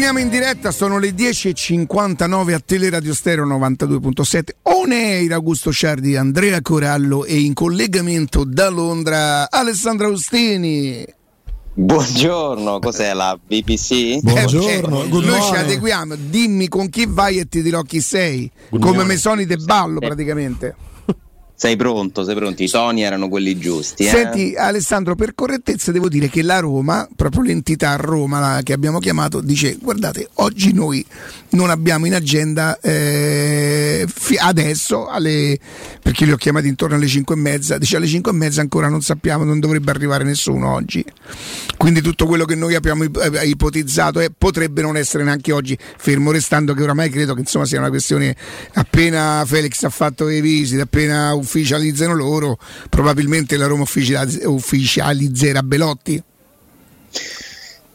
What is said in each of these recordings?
Torniamo in diretta, sono le 10.59 a Teleradio Stereo 92.7. Oneir Augusto Ciardi, Andrea Corallo e in collegamento da Londra Alessandro Austini. Buongiorno, cos'è la BBC? Buongiorno, eh, noi ci adeguiamo, dimmi con chi vai e ti dirò chi sei, Good come Mesoni de Ballo praticamente. Sei pronto, sei pronto. I toni erano quelli giusti. Eh? Senti, Alessandro, per correttezza devo dire che la Roma, proprio l'entità Roma che abbiamo chiamato, dice: Guardate, oggi noi non abbiamo in agenda eh, adesso, alle, perché li ho chiamati intorno alle 5 e mezza. Dice alle 5 e mezza ancora non sappiamo, non dovrebbe arrivare nessuno oggi. Quindi tutto quello che noi abbiamo eh, ipotizzato eh, potrebbe non essere neanche oggi, fermo restando che oramai credo che insomma sia una questione appena Felix ha fatto le visite, appena ufficializzano loro, probabilmente la Roma ufficializzerà Belotti?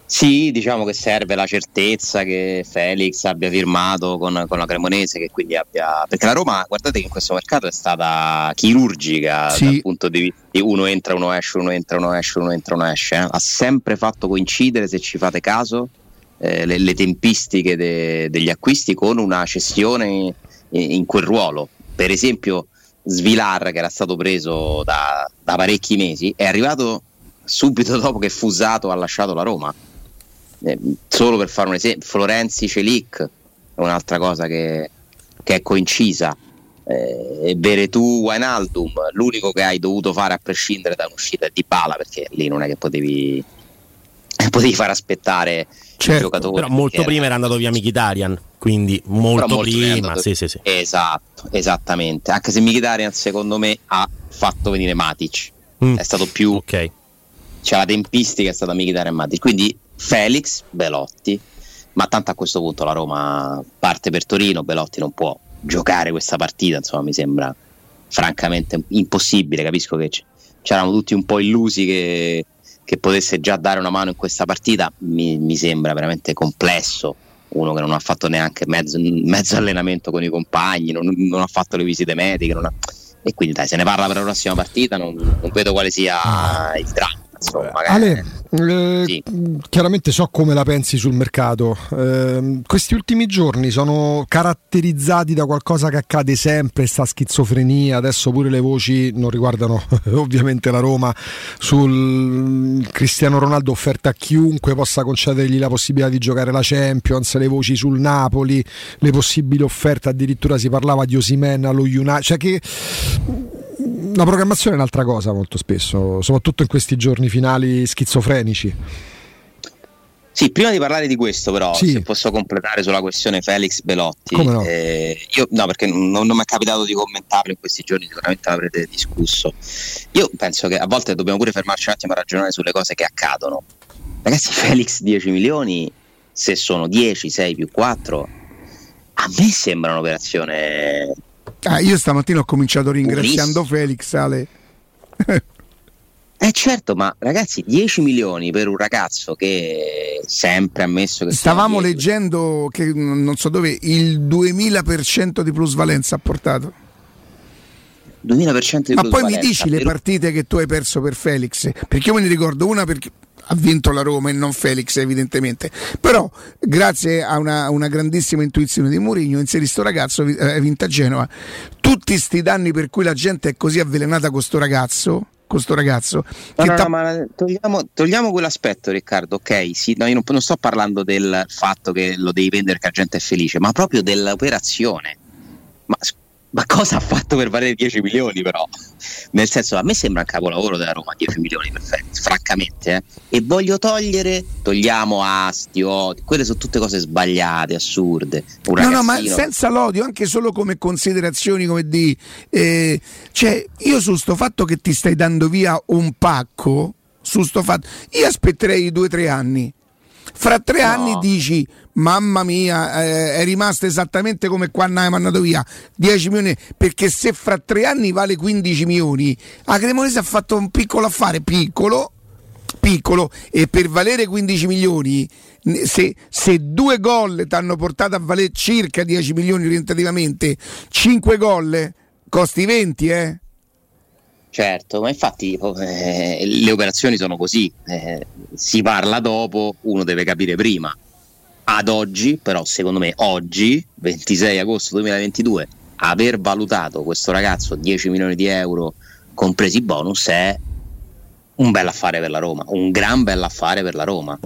Sì, diciamo che serve la certezza che Felix abbia firmato con, con, la Cremonese, che quindi abbia. Perché la Roma, guardate che in questo mercato è stata chirurgica sì. dal punto di vista di uno entra, uno esce, uno entra, uno esce, uno entra, uno esce. Eh. Ha sempre fatto coincidere, se ci fate caso, eh, le, le, tempistiche de, degli acquisti con una cessione in, in quel ruolo. Per esempio, Svilar che era stato preso da, da, parecchi mesi è arrivato subito dopo che Fusato ha lasciato la Roma. Eh, solo per fare un esempio Florenzi Celic è un'altra cosa che, che è coincisa. Eh, Beretù Wijnaldum l'unico che hai dovuto fare a prescindere da un'uscita Di Bala perché lì non è che potevi potevi far aspettare certo, il giocatore però molto prima era, era andato via Mkhitaryan quindi molto, molto prima sì, sì, sì. esatto esattamente. Anche se Mkhitaryan secondo me ha fatto venire Matic. Mm. è stato più ok. C'è la tempistica è stata Mkhitaryan e Matic. Quindi Felix Belotti ma tanto a questo punto la Roma parte per Torino Belotti non può giocare questa partita insomma mi sembra francamente impossibile. Capisco che c'erano tutti un po' illusi che che potesse già dare una mano in questa partita mi, mi sembra veramente complesso. Uno che non ha fatto neanche mezzo, mezzo allenamento con i compagni, non, non, ha fatto le visite mediche. Ha... E quindi dai, se ne parla per la prossima partita, non, non vedo quale sia il dramma. Insomma, Ale, eh, sì. chiaramente so come la pensi sul mercato. Eh, questi ultimi giorni sono caratterizzati da qualcosa che accade sempre, sta schizofrenia. Adesso pure le voci non riguardano ovviamente la Roma sul Cristiano Ronaldo offerta a chiunque possa concedergli la possibilità di giocare la Champions, le voci sul Napoli, le possibili offerte, addirittura si parlava di Osimen allo United, cioè che la programmazione è un'altra cosa molto spesso, soprattutto in questi giorni finali schizofrenici. Sì, prima di parlare di questo, però, sì. se posso completare sulla questione Felix Belotti, no? Eh, io no, perché non, non mi è capitato di commentarlo in questi giorni, sicuramente l'avrete discusso. Io penso che a volte dobbiamo pure fermarci un attimo a ragionare sulle cose che accadono. Ragazzi, Felix 10 milioni, se sono 10, 6 più 4, a me sembra un'operazione Ah, io stamattina ho cominciato ringraziando Buonissimo. Felix Ale. Eh certo, ma ragazzi, 10 milioni per un ragazzo che sempre ha ammesso che... Stavamo leggendo che non so dove il 2000% di plusvalenza ha portato. 2000% di Ma poi mi dici le partite che tu hai perso per Felix? Perché io me ne ricordo una perché ha vinto la Roma e non Felix evidentemente. Però grazie a una, una grandissima intuizione di Mourinho inserì sto ragazzo eh, hai vinto a Genova tutti sti danni per cui la gente è così avvelenata con sto ragazzo con sto ragazzo no, no, ta- no, ma togliamo, togliamo, quell'aspetto Riccardo ok? Sì, no, io non, non sto parlando del fatto che lo devi vendere che la gente è felice ma proprio dell'operazione. Ma ma cosa ha fatto per valere 10 milioni però? Nel senso, a me sembra un capolavoro della Roma 10 milioni perfetti, francamente. Eh? E voglio togliere, togliamo Asti, Odi, quelle sono tutte cose sbagliate, assurde. Un no, no, ma senza l'odio, anche solo come considerazioni, come di... Eh, cioè, io su sto fatto che ti stai dando via un pacco, su sto fatto, io aspetterei due o tre anni fra tre no. anni dici mamma mia eh, è rimasto esattamente come quando hai mandato via 10 milioni perché se fra tre anni vale 15 milioni la Cremonese ha fatto un piccolo affare piccolo piccolo e per valere 15 milioni se, se due gol ti hanno portato a valere circa 10 milioni orientativamente 5 gol costi 20 eh Certo, ma infatti eh, le operazioni sono così, eh, si parla dopo, uno deve capire prima. Ad oggi, però, secondo me, oggi, 26 agosto 2022, aver valutato questo ragazzo 10 milioni di euro, compresi bonus, è un bel affare per la Roma, un gran bel affare per la Roma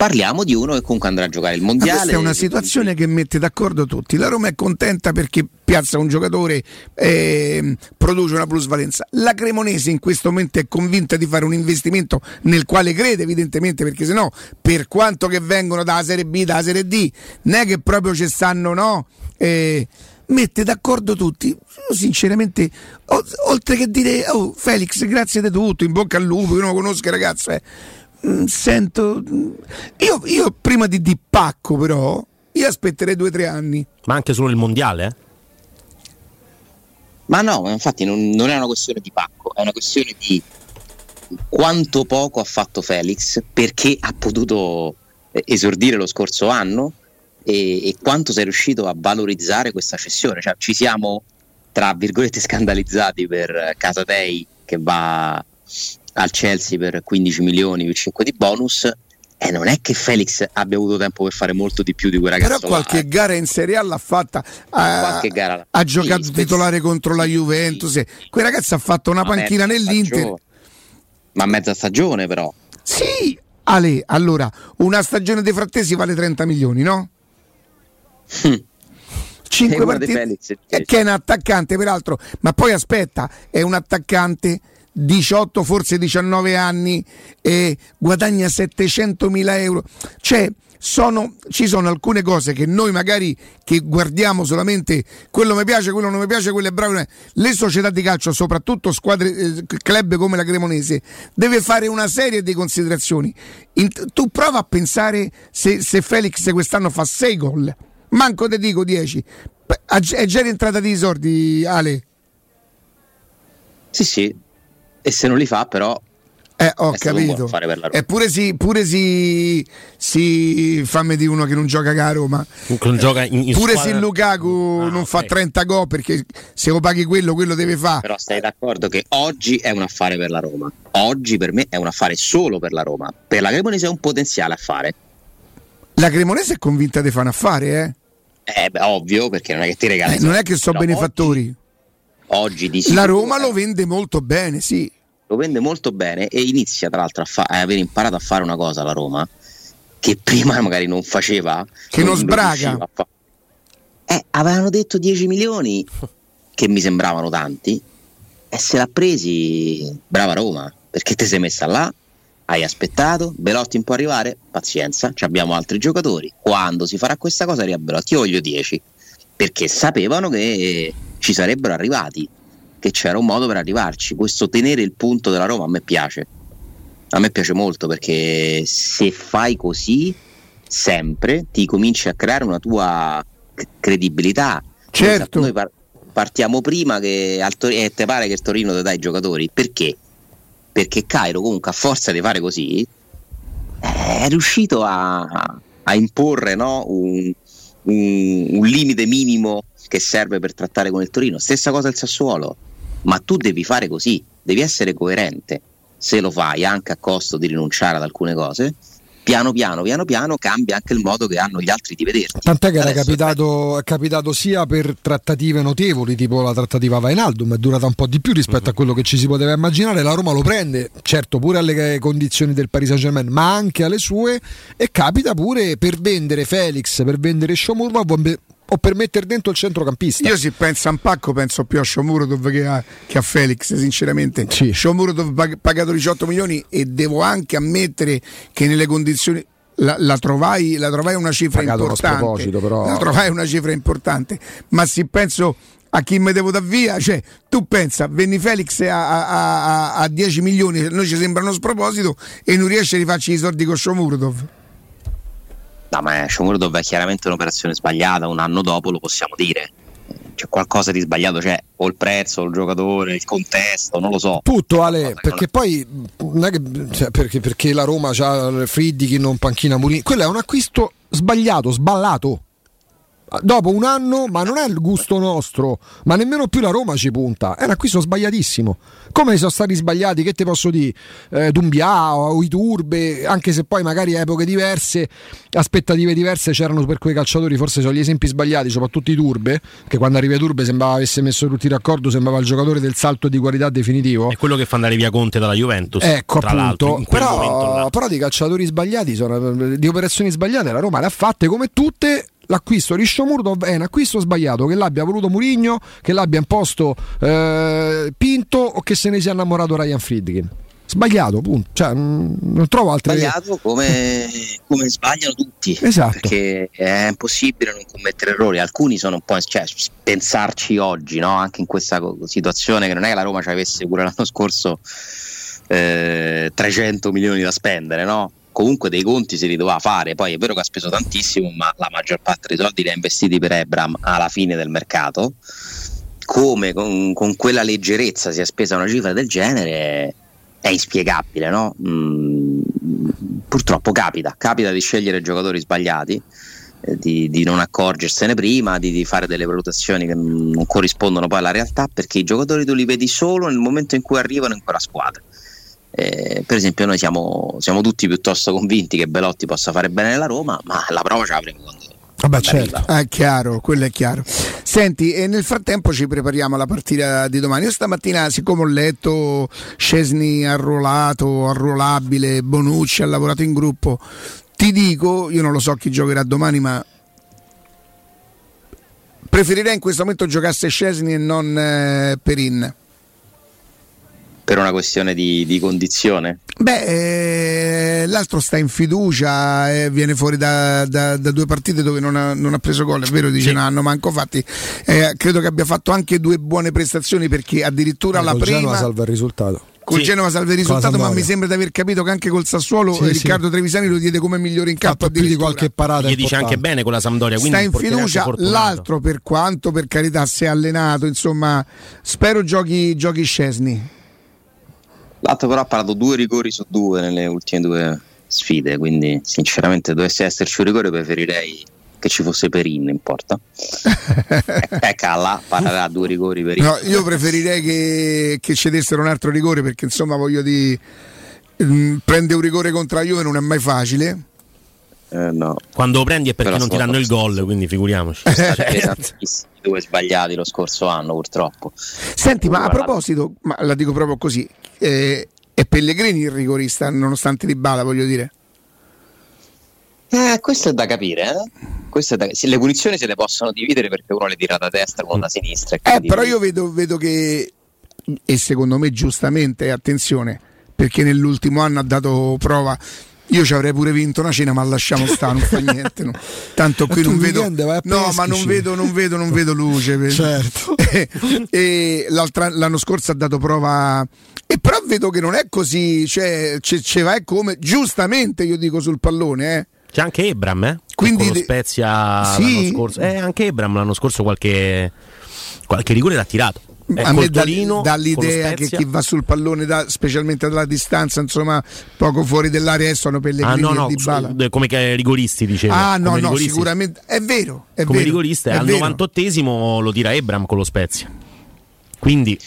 parliamo di uno che comunque andrà a giocare il mondiale. Ma questa è una situazione che mette d'accordo tutti. La Roma è contenta perché piazza un giocatore, eh, produce una plusvalenza. La Cremonese in questo momento è convinta di fare un investimento nel quale crede, evidentemente, perché se no, per quanto che vengono dalla Serie B, dalla Serie D, non è che proprio ci stanno, no? Eh, mette d'accordo tutti. Io sinceramente, oltre che dire, oh Felix, grazie di tutto, in bocca al lupo, io non lo conosco ragazzo, eh sento. Mm, io, io, prima di, di pacco, però, io aspetterei due o tre anni. Ma anche solo il mondiale? Ma no, infatti non, non, è una questione di pacco, è una questione di quanto poco ha fatto Felix perché ha potuto eh, esordire lo scorso anno e, e quanto sei riuscito a valorizzare questa cessione. Cioè, ci siamo, tra virgolette, scandalizzati per Casatei che va al Chelsea per 15 milioni più 5 di bonus e non è che Felix abbia avuto tempo per fare molto di più di quel ragazzo. Però qualche là, eh. gara in Serie A l'ha fatta. Ha, gara, ha giocato sì, titolare sì, contro la Juventus. Sì. Quel ragazzo ha fatto una panchina nell'Inter. Stagione. Ma mezza stagione, però. Sì, Ale, allora, una stagione dei frattesi vale 30 milioni, no? 5 partite. Che è un attaccante, peraltro. Ma poi aspetta, è un attaccante 18, forse 19 anni e guadagna 700 mila euro. Cioè, sono, ci sono alcune cose che noi magari che guardiamo solamente quello mi piace, quello non mi piace, quello è bravo. Le società di calcio, soprattutto squadre, eh, club come la Cremonese, deve fare una serie di considerazioni. In, tu prova a pensare se, se Felix quest'anno fa 6 gol, manco te dico 10. È già rientrata di sordi, Ale? Sì, sì, e se non li fa però eh, ho capito. Eppure si, pure si, si fammi di uno che non gioca a Roma. Non gioca in, in pure se Lukaku ah, non okay. fa 30 gol perché se lo paghi quello, quello deve fare. Però stai d'accordo che oggi è un affare per la Roma. Oggi per me è un affare solo per la Roma. Per la Cremonese è un potenziale affare. La Cremonese è convinta di fare un affare, eh? Eh, beh, ovvio, perché non è che ti regali. Eh, non è che sono benefattori. Oggi oggi di La Roma lo vende molto bene, sì. Lo vende molto bene e inizia tra l'altro a, fa- a aver imparato a fare una cosa la Roma che prima magari non faceva. Che non, non sbraga. Fa- eh, avevano detto 10 milioni che mi sembravano tanti e se l'ha presi brava Roma perché ti sei messa là hai aspettato, Belotti può arrivare, pazienza, abbiamo altri giocatori. Quando si farà questa cosa arriva Belotti, io voglio 10, perché sapevano che ci sarebbero arrivati, che c'era un modo per arrivarci. Questo tenere il punto della Roma a me piace. A me piace molto perché se fai così sempre ti cominci a creare una tua credibilità. Certo. Noi par- partiamo prima che al Tor- e te pare che il Torino ti dà i giocatori. Perché? Perché Cairo comunque a forza di fare così è riuscito a, a imporre no? un, un, un limite minimo che serve per trattare con il Torino. Stessa cosa il Sassuolo, ma tu devi fare così, devi essere coerente. Se lo fai anche a costo di rinunciare ad alcune cose, piano piano, piano piano cambia anche il modo che hanno gli altri di vederti. Tant'è che era capitato, è capitato sia per trattative notevoli, tipo la trattativa Vainaldum, è durata un po' di più rispetto uh-huh. a quello che ci si poteva immaginare. La Roma lo prende, certo, pure alle condizioni del Paris Saint Germain, ma anche alle sue, e capita pure per vendere Felix, per vendere Shomurov o per mettere dentro il centrocampista. Io se penso a un pacco penso più a Shomurodov che a, che a Felix, sinceramente. Sì. Shomurodov pag- pagato 18 milioni e devo anche ammettere che nelle condizioni la, la, trovai, la trovai una cifra Pagato importante. Però... La trovai una cifra importante, ma se penso a chi mi devo dar via, cioè tu pensa, venni Felix a, a, a, a 10 milioni, noi ci sembra uno sproposito e non riesce a rifarci i soldi con Shomurodov. No, ma Shomurdov è chiaramente un'operazione sbagliata, un anno dopo lo possiamo dire. C'è qualcosa di sbagliato, c'è o il prezzo, il giocatore, il contesto, non lo so. Tutto Ale, perché non... poi non è che, cioè, perché, perché, la Roma ha Friddi che non panchina Murini, quello è un acquisto sbagliato, sballato. Dopo un anno, ma non è il gusto nostro, ma nemmeno più la Roma ci punta. È un acquisto sbagliatissimo. Come sono stati sbagliati, che ti posso dire? Eh, Dumbia o Iturbe, anche se poi magari epoche diverse, aspettative diverse c'erano per quei calciatori, forse sono gli esempi sbagliati, soprattutto Iturbe, che quando arriva Iturbe sembrava avesse messo tutti d'accordo, sembrava il giocatore del salto di qualità definitivo. È quello che fa andare via Conte dalla Juventus. Ecco, tra appunto. Però, però di calciatori sbagliati, sono, di operazioni sbagliate, la Roma le ha fatte come tutte l'acquisto di Sciomurdo è un acquisto sbagliato che l'abbia voluto Murigno, che l'abbia imposto eh, Pinto o che se ne sia innamorato Ryan Friedkin. Sbagliato, punto. Cioè, non trovo altre Sbagliato come, come, sbagliano tutti. Esatto. Perché è impossibile non commettere errori. Alcuni sono un po'. Cioè, pensarci oggi, no? anche in questa situazione, che non è che la Roma ci avesse pure l'anno scorso eh, 300 milioni da spendere, no? Comunque dei conti si li doveva fare. Poi è vero che ha speso tantissimo, ma la maggior parte dei soldi li ha investiti per Ebram alla fine del mercato. Come con, con quella leggerezza si è spesa una cifra del genere è inspiegabile, no? Mm, purtroppo capita, capita di scegliere giocatori sbagliati. Eh, di, di, non accorgersene prima, di, di, fare delle valutazioni che non corrispondono poi alla realtà, perché i giocatori tu li vedi solo nel momento in cui arrivano in quella squadra. Eh, per esempio, noi siamo, siamo, tutti piuttosto convinti che Belotti possa fare bene nella Roma, ma la prova ce l'avremo quando. Vabbè, certo, è chiaro, quello è chiaro. Senti, e nel frattempo ci prepariamo alla partita di domani. Io stamattina, siccome ho letto Scesni arruolato, arruolabile, Bonucci ha lavorato in gruppo, ti dico, io non lo so chi giocherà domani, ma preferirei in questo momento giocasse Scesni e non eh, Perin per una questione di, di condizione? Beh, eh, l'altro sta in fiducia e viene fuori da, da, da due partite dove non ha, non ha, preso gol, è vero, dice sì. non hanno manco fatti. Eh, credo che abbia fatto anche due buone prestazioni perché addirittura eh, la prima... Genova salva il risultato. Col sì. Genova salva il risultato, ma mi sembra di aver capito che anche col Sassuolo sì, Riccardo sì. Trevisani lo diede come migliore in campo. Più di qualche parata. Gli dice anche bene con la Sampdoria. Sta in fiducia. L'altro, per quanto per carità si è allenato, insomma, spero giochi, giochi Scesni. L'altro però ha parato due rigori su due nelle ultime due sfide, quindi sinceramente dovesse esserci un rigore preferirei che ci fosse Perin in porta. e Calla parerà due rigori per no, Io preferirei che, che cedessero un altro rigore perché insomma voglio di mm, prende un rigore contro la Juve non è mai facile. Eh, no. Quando lo prendi è perché Però non ti danno il gol, quindi figuriamoci. due sbagliati lo scorso anno, purtroppo. Senti, ma a proposito, ma la dico proprio così, eh, è Pellegrini il rigorista, nonostante Di Bala, voglio dire. Eh, questo è da capire. Eh? È da... le punizioni se le possono dividere perché uno le tira da destra, uno da sinistra. Eh, però io vedo, vedo che, e secondo me giustamente, attenzione, perché nell'ultimo anno ha dato prova io ci avrei pure vinto una cena, ma lasciamo stare, non fa niente. No. Tanto qui non vedo. No, ma non vedo, non vedo, non vedo luce. Certo. e, e l'anno scorso ha dato prova. E però vedo che non è così, cioè ce va come giustamente io dico sul pallone, eh. C'è anche Ebram, eh? Quindi con lo Spezia sì. l'anno scorso. Eh, anche Ebram l'anno scorso qualche, qualche rigore l'ha tirato eh, a me dà, dall'idea che chi va sul pallone da, specialmente dalla distanza insomma poco fuori dell'area sono Pellegrini ah, no, no, e Dybala come rigoristi dicevo ah no no sicuramente è vero è come vero, rigorista al 98esimo lo tira Ebram con lo Spezia. Quindi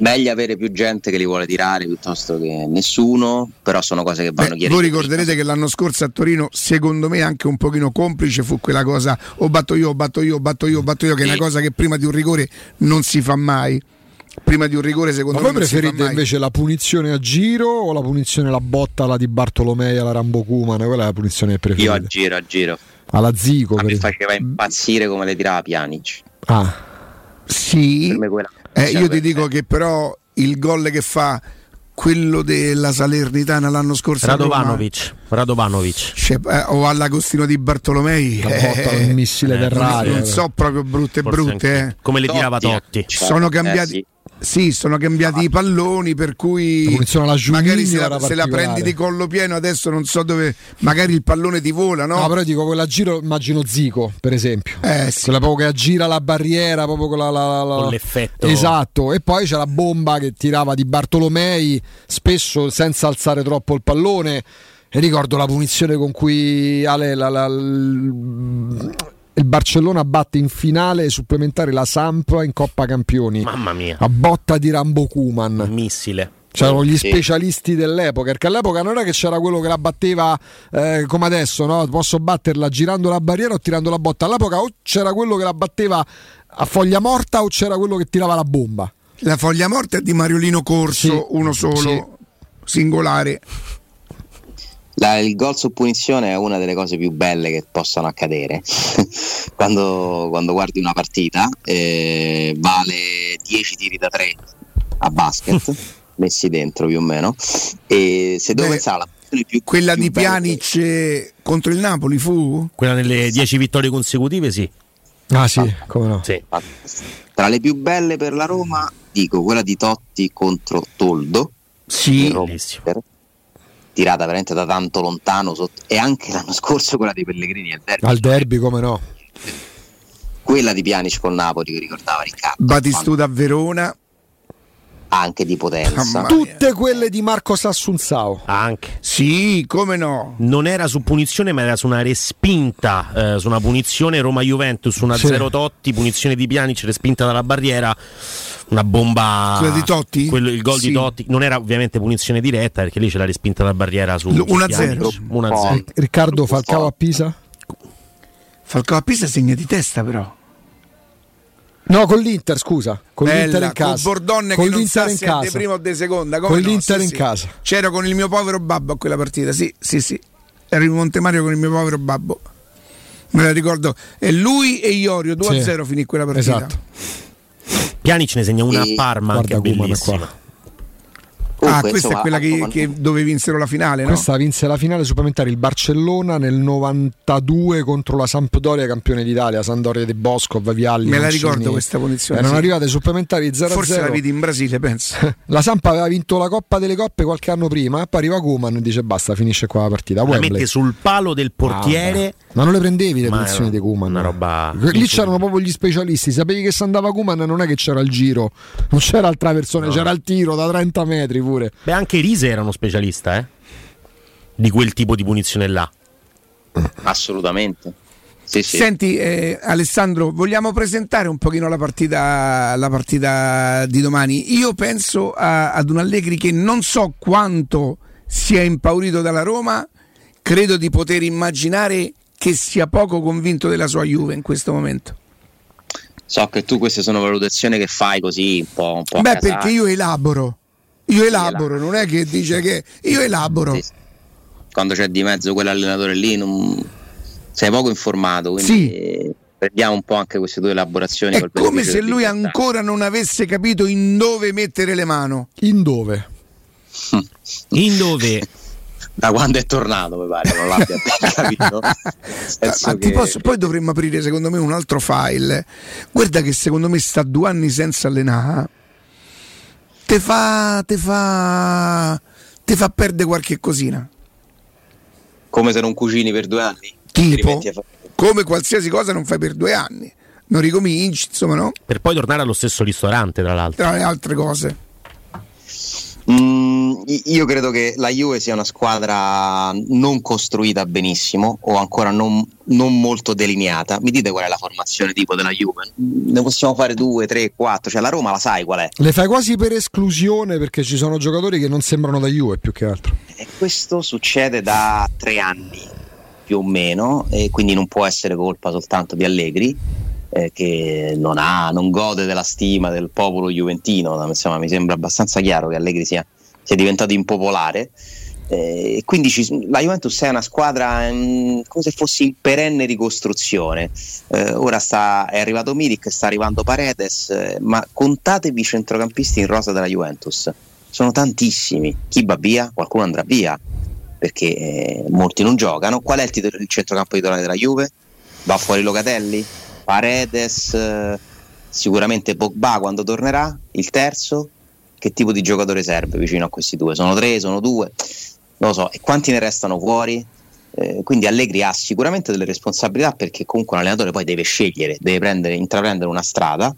meglio avere più gente che li vuole tirare piuttosto che nessuno, però sono cose che vanno chiarite. Voi ricorderete che l'anno scorso a Torino, secondo me anche un pochino complice fu quella cosa o batto io, o batto io, o batto io, o batto io, che sì. è una cosa che prima di un rigore non si fa mai. Prima di un rigore, secondo Ma me. Ma voi preferite invece la punizione a giro o la punizione la botta la di Bartolomei alla Rambo Kumana? Quella è la punizione che preferite? Io a giro, a giro. Alla Zico. Mi faceva impazzire come le tirava Pjanic. Ah. Sì. Eh, io ti dico che però il gol che fa quello della Salernitana l'anno scorso Radovanovic, Radovanovic. Eh, o all'Agostino di Bartolomei eh, il missile eh, terrario non so proprio brutte Forse brutte eh. come le tirava Totti sono cambiati eh, sì. Sì, sono cambiati ah. i palloni, per cui magari se la, se la, prendi di collo pieno adesso non so dove, magari il pallone ti vola, no? No, però dico quella giro, immagino Zico, per esempio. Eh, sì. Quella proprio che aggira la barriera, proprio con, la, la, la, con l'effetto. Esatto, e poi c'è la bomba che tirava di Bartolomei, spesso senza alzare troppo il pallone. E ricordo la punizione con cui Ale la, la, il Barcellona batte in finale supplementare la Samp in Coppa Campioni. Mamma mia. A botta di Rambo Kuman. Missile. C'erano gli specialisti dell'epoca, perché all'epoca non era che c'era quello che la batteva eh, come adesso, no? Posso batterla girando la barriera o tirando la botta. All'epoca o c'era quello che la batteva a foglia morta o c'era quello che tirava la bomba. La foglia morta è di Mariolino Corso, sì, uno solo, sì. singolare. La, il gol su punizione è una delle cose più belle che possano accadere. quando, quando, guardi una partita, eh, vale 10 tiri da 3 a basket. messi dentro più o meno. E se devo Beh, pensare alla più, quella più di Pjanic belle... contro il Napoli fu? Quella nelle 10 vittorie consecutive, sì. Ah sì, ah, come no? Sì. Tra le più belle per la Roma, dico quella di Totti contro Toldo. Sì, tirata veramente da tanto lontano sotto, e anche l'anno scorso quella di Pellegrini al derby. Al derby, come no? Quella di Pianic con Napoli che ricordava Riccardo. Batistuta a Verona anche di potenza. Tutte quelle di Marco Sassunzao. Anche. Sì, come no. Non era su punizione, ma era su una respinta, eh, su una punizione Roma-Juventus, una sì. 0 Totti, punizione di Pjanic, respinta dalla barriera. Una bomba. Quella di Totti? Quello, il gol sì. di Totti. Non era ovviamente punizione diretta, perché lì c'è la respinta dalla barriera su 1-0. 1-0. Riccardo Falcao a Pisa? Falcao a Pisa segna di testa, però. No, con l'Inter, scusa. Con Bella, l'Inter in casa. Con Bordone con che non sa se è di prima o di seconda. Come con no? l'Inter sì, in sì. casa. C'ero con il mio povero babbo a quella partita, sì, sì, sì. Ero in Montemario con il mio povero babbo. Me la ricordo. E lui e Iorio 2-0 sì. finì quella partita. Esatto. Pianic ne segna una a Parma Guarda anche bellissima. Qua. Ah, questa insomma, è quella che, che, dove vinsero la finale, no? Questa vinse la finale supplementare il Barcellona nel 92 contro la Sampdoria, campione d'Italia, Sandoria De Bosco, Vialli. Me la ricordo questa posizione. Erano sì. arrivate supplementari 0 Forse la vedi in Brasile, penso. la Sampa aveva vinto la Coppa delle Coppe qualche anno prima, poi arriva Kuman e dice basta, finisce qua la partita. La mette sul palo del portiere. Ah, ma non le prendevi le posizioni di Kuman? Una roba. Lì c'erano proprio gli specialisti, sapevi che se andava Kuman non è che c'era il giro, non c'era altra persona, no. c'era il tiro da 30 metri pure. Beh, anche Rise era uno specialista, eh? Di quel tipo di punizione là. Assolutamente. Sì, sì. Senti eh, Alessandro, vogliamo presentare un pochino la partita, la partita di domani? Io penso a, ad un Allegri che non so quanto sia impaurito dalla Roma, credo di poter immaginare che sia poco convinto della sua Juve in questo momento. So che tu queste sono valutazioni che fai così un po'. Un po Beh, perché io elaboro. Io elaboro, non è che dice che io elaboro. Sì. Quando c'è di mezzo quell'allenatore lì non... sei poco informato, quindi sì. prendiamo un po' anche queste tue elaborazioni. È come se lui ancora non avesse capito in dove mettere le mani. In dove? in dove? da quando è tornato, mi pare, non l'abbia capito. Ma che... posso, poi dovremmo aprire, secondo me, un altro file. Guarda che secondo me sta due anni senza allenare te fa, te fa, te fa perdere qualche cosina. Come se non cucini per due anni? Tipo, come qualsiasi cosa non fai per due anni. Non ricominci, insomma, no? Per poi tornare allo stesso ristorante, tra l'altro. Tra le altre cose. Mm, io credo che la Juve sia una squadra non costruita benissimo o ancora non, non, molto delineata. Mi dite qual è la formazione tipo della Juve? Ne possiamo fare due, tre, quattro. Cioè la Roma la sai qual è? Le fai quasi per esclusione perché ci sono giocatori che non sembrano da Juve più che altro. E questo succede da tre anni più o meno e quindi non può essere colpa soltanto di Allegri eh, che non, ha, non gode della stima del popolo juventino. Insomma, mi sembra abbastanza chiaro che Allegri sia, sia diventato impopolare. Eh, quindi ci, la Juventus è una squadra mh, mm, come se fosse in perenne ricostruzione. Eh, ora sta, è arrivato Milik, sta arrivando Paredes, eh, ma contatevi i centrocampisti in rosa della Juventus. Sono tantissimi. Chi va via? Qualcuno andrà via perché eh, molti non giocano. Qual è il, titolo, il centrocampo titolare della Juve? Va fuori Locatelli? Paredes, sicuramente Pogba quando tornerà, il terzo, che tipo di giocatore serve vicino a questi due? Sono tre, sono due, non lo so, e quanti ne restano fuori? Eh, quindi Allegri ha sicuramente delle responsabilità perché comunque un allenatore poi deve scegliere, deve prendere, intraprendere una strada.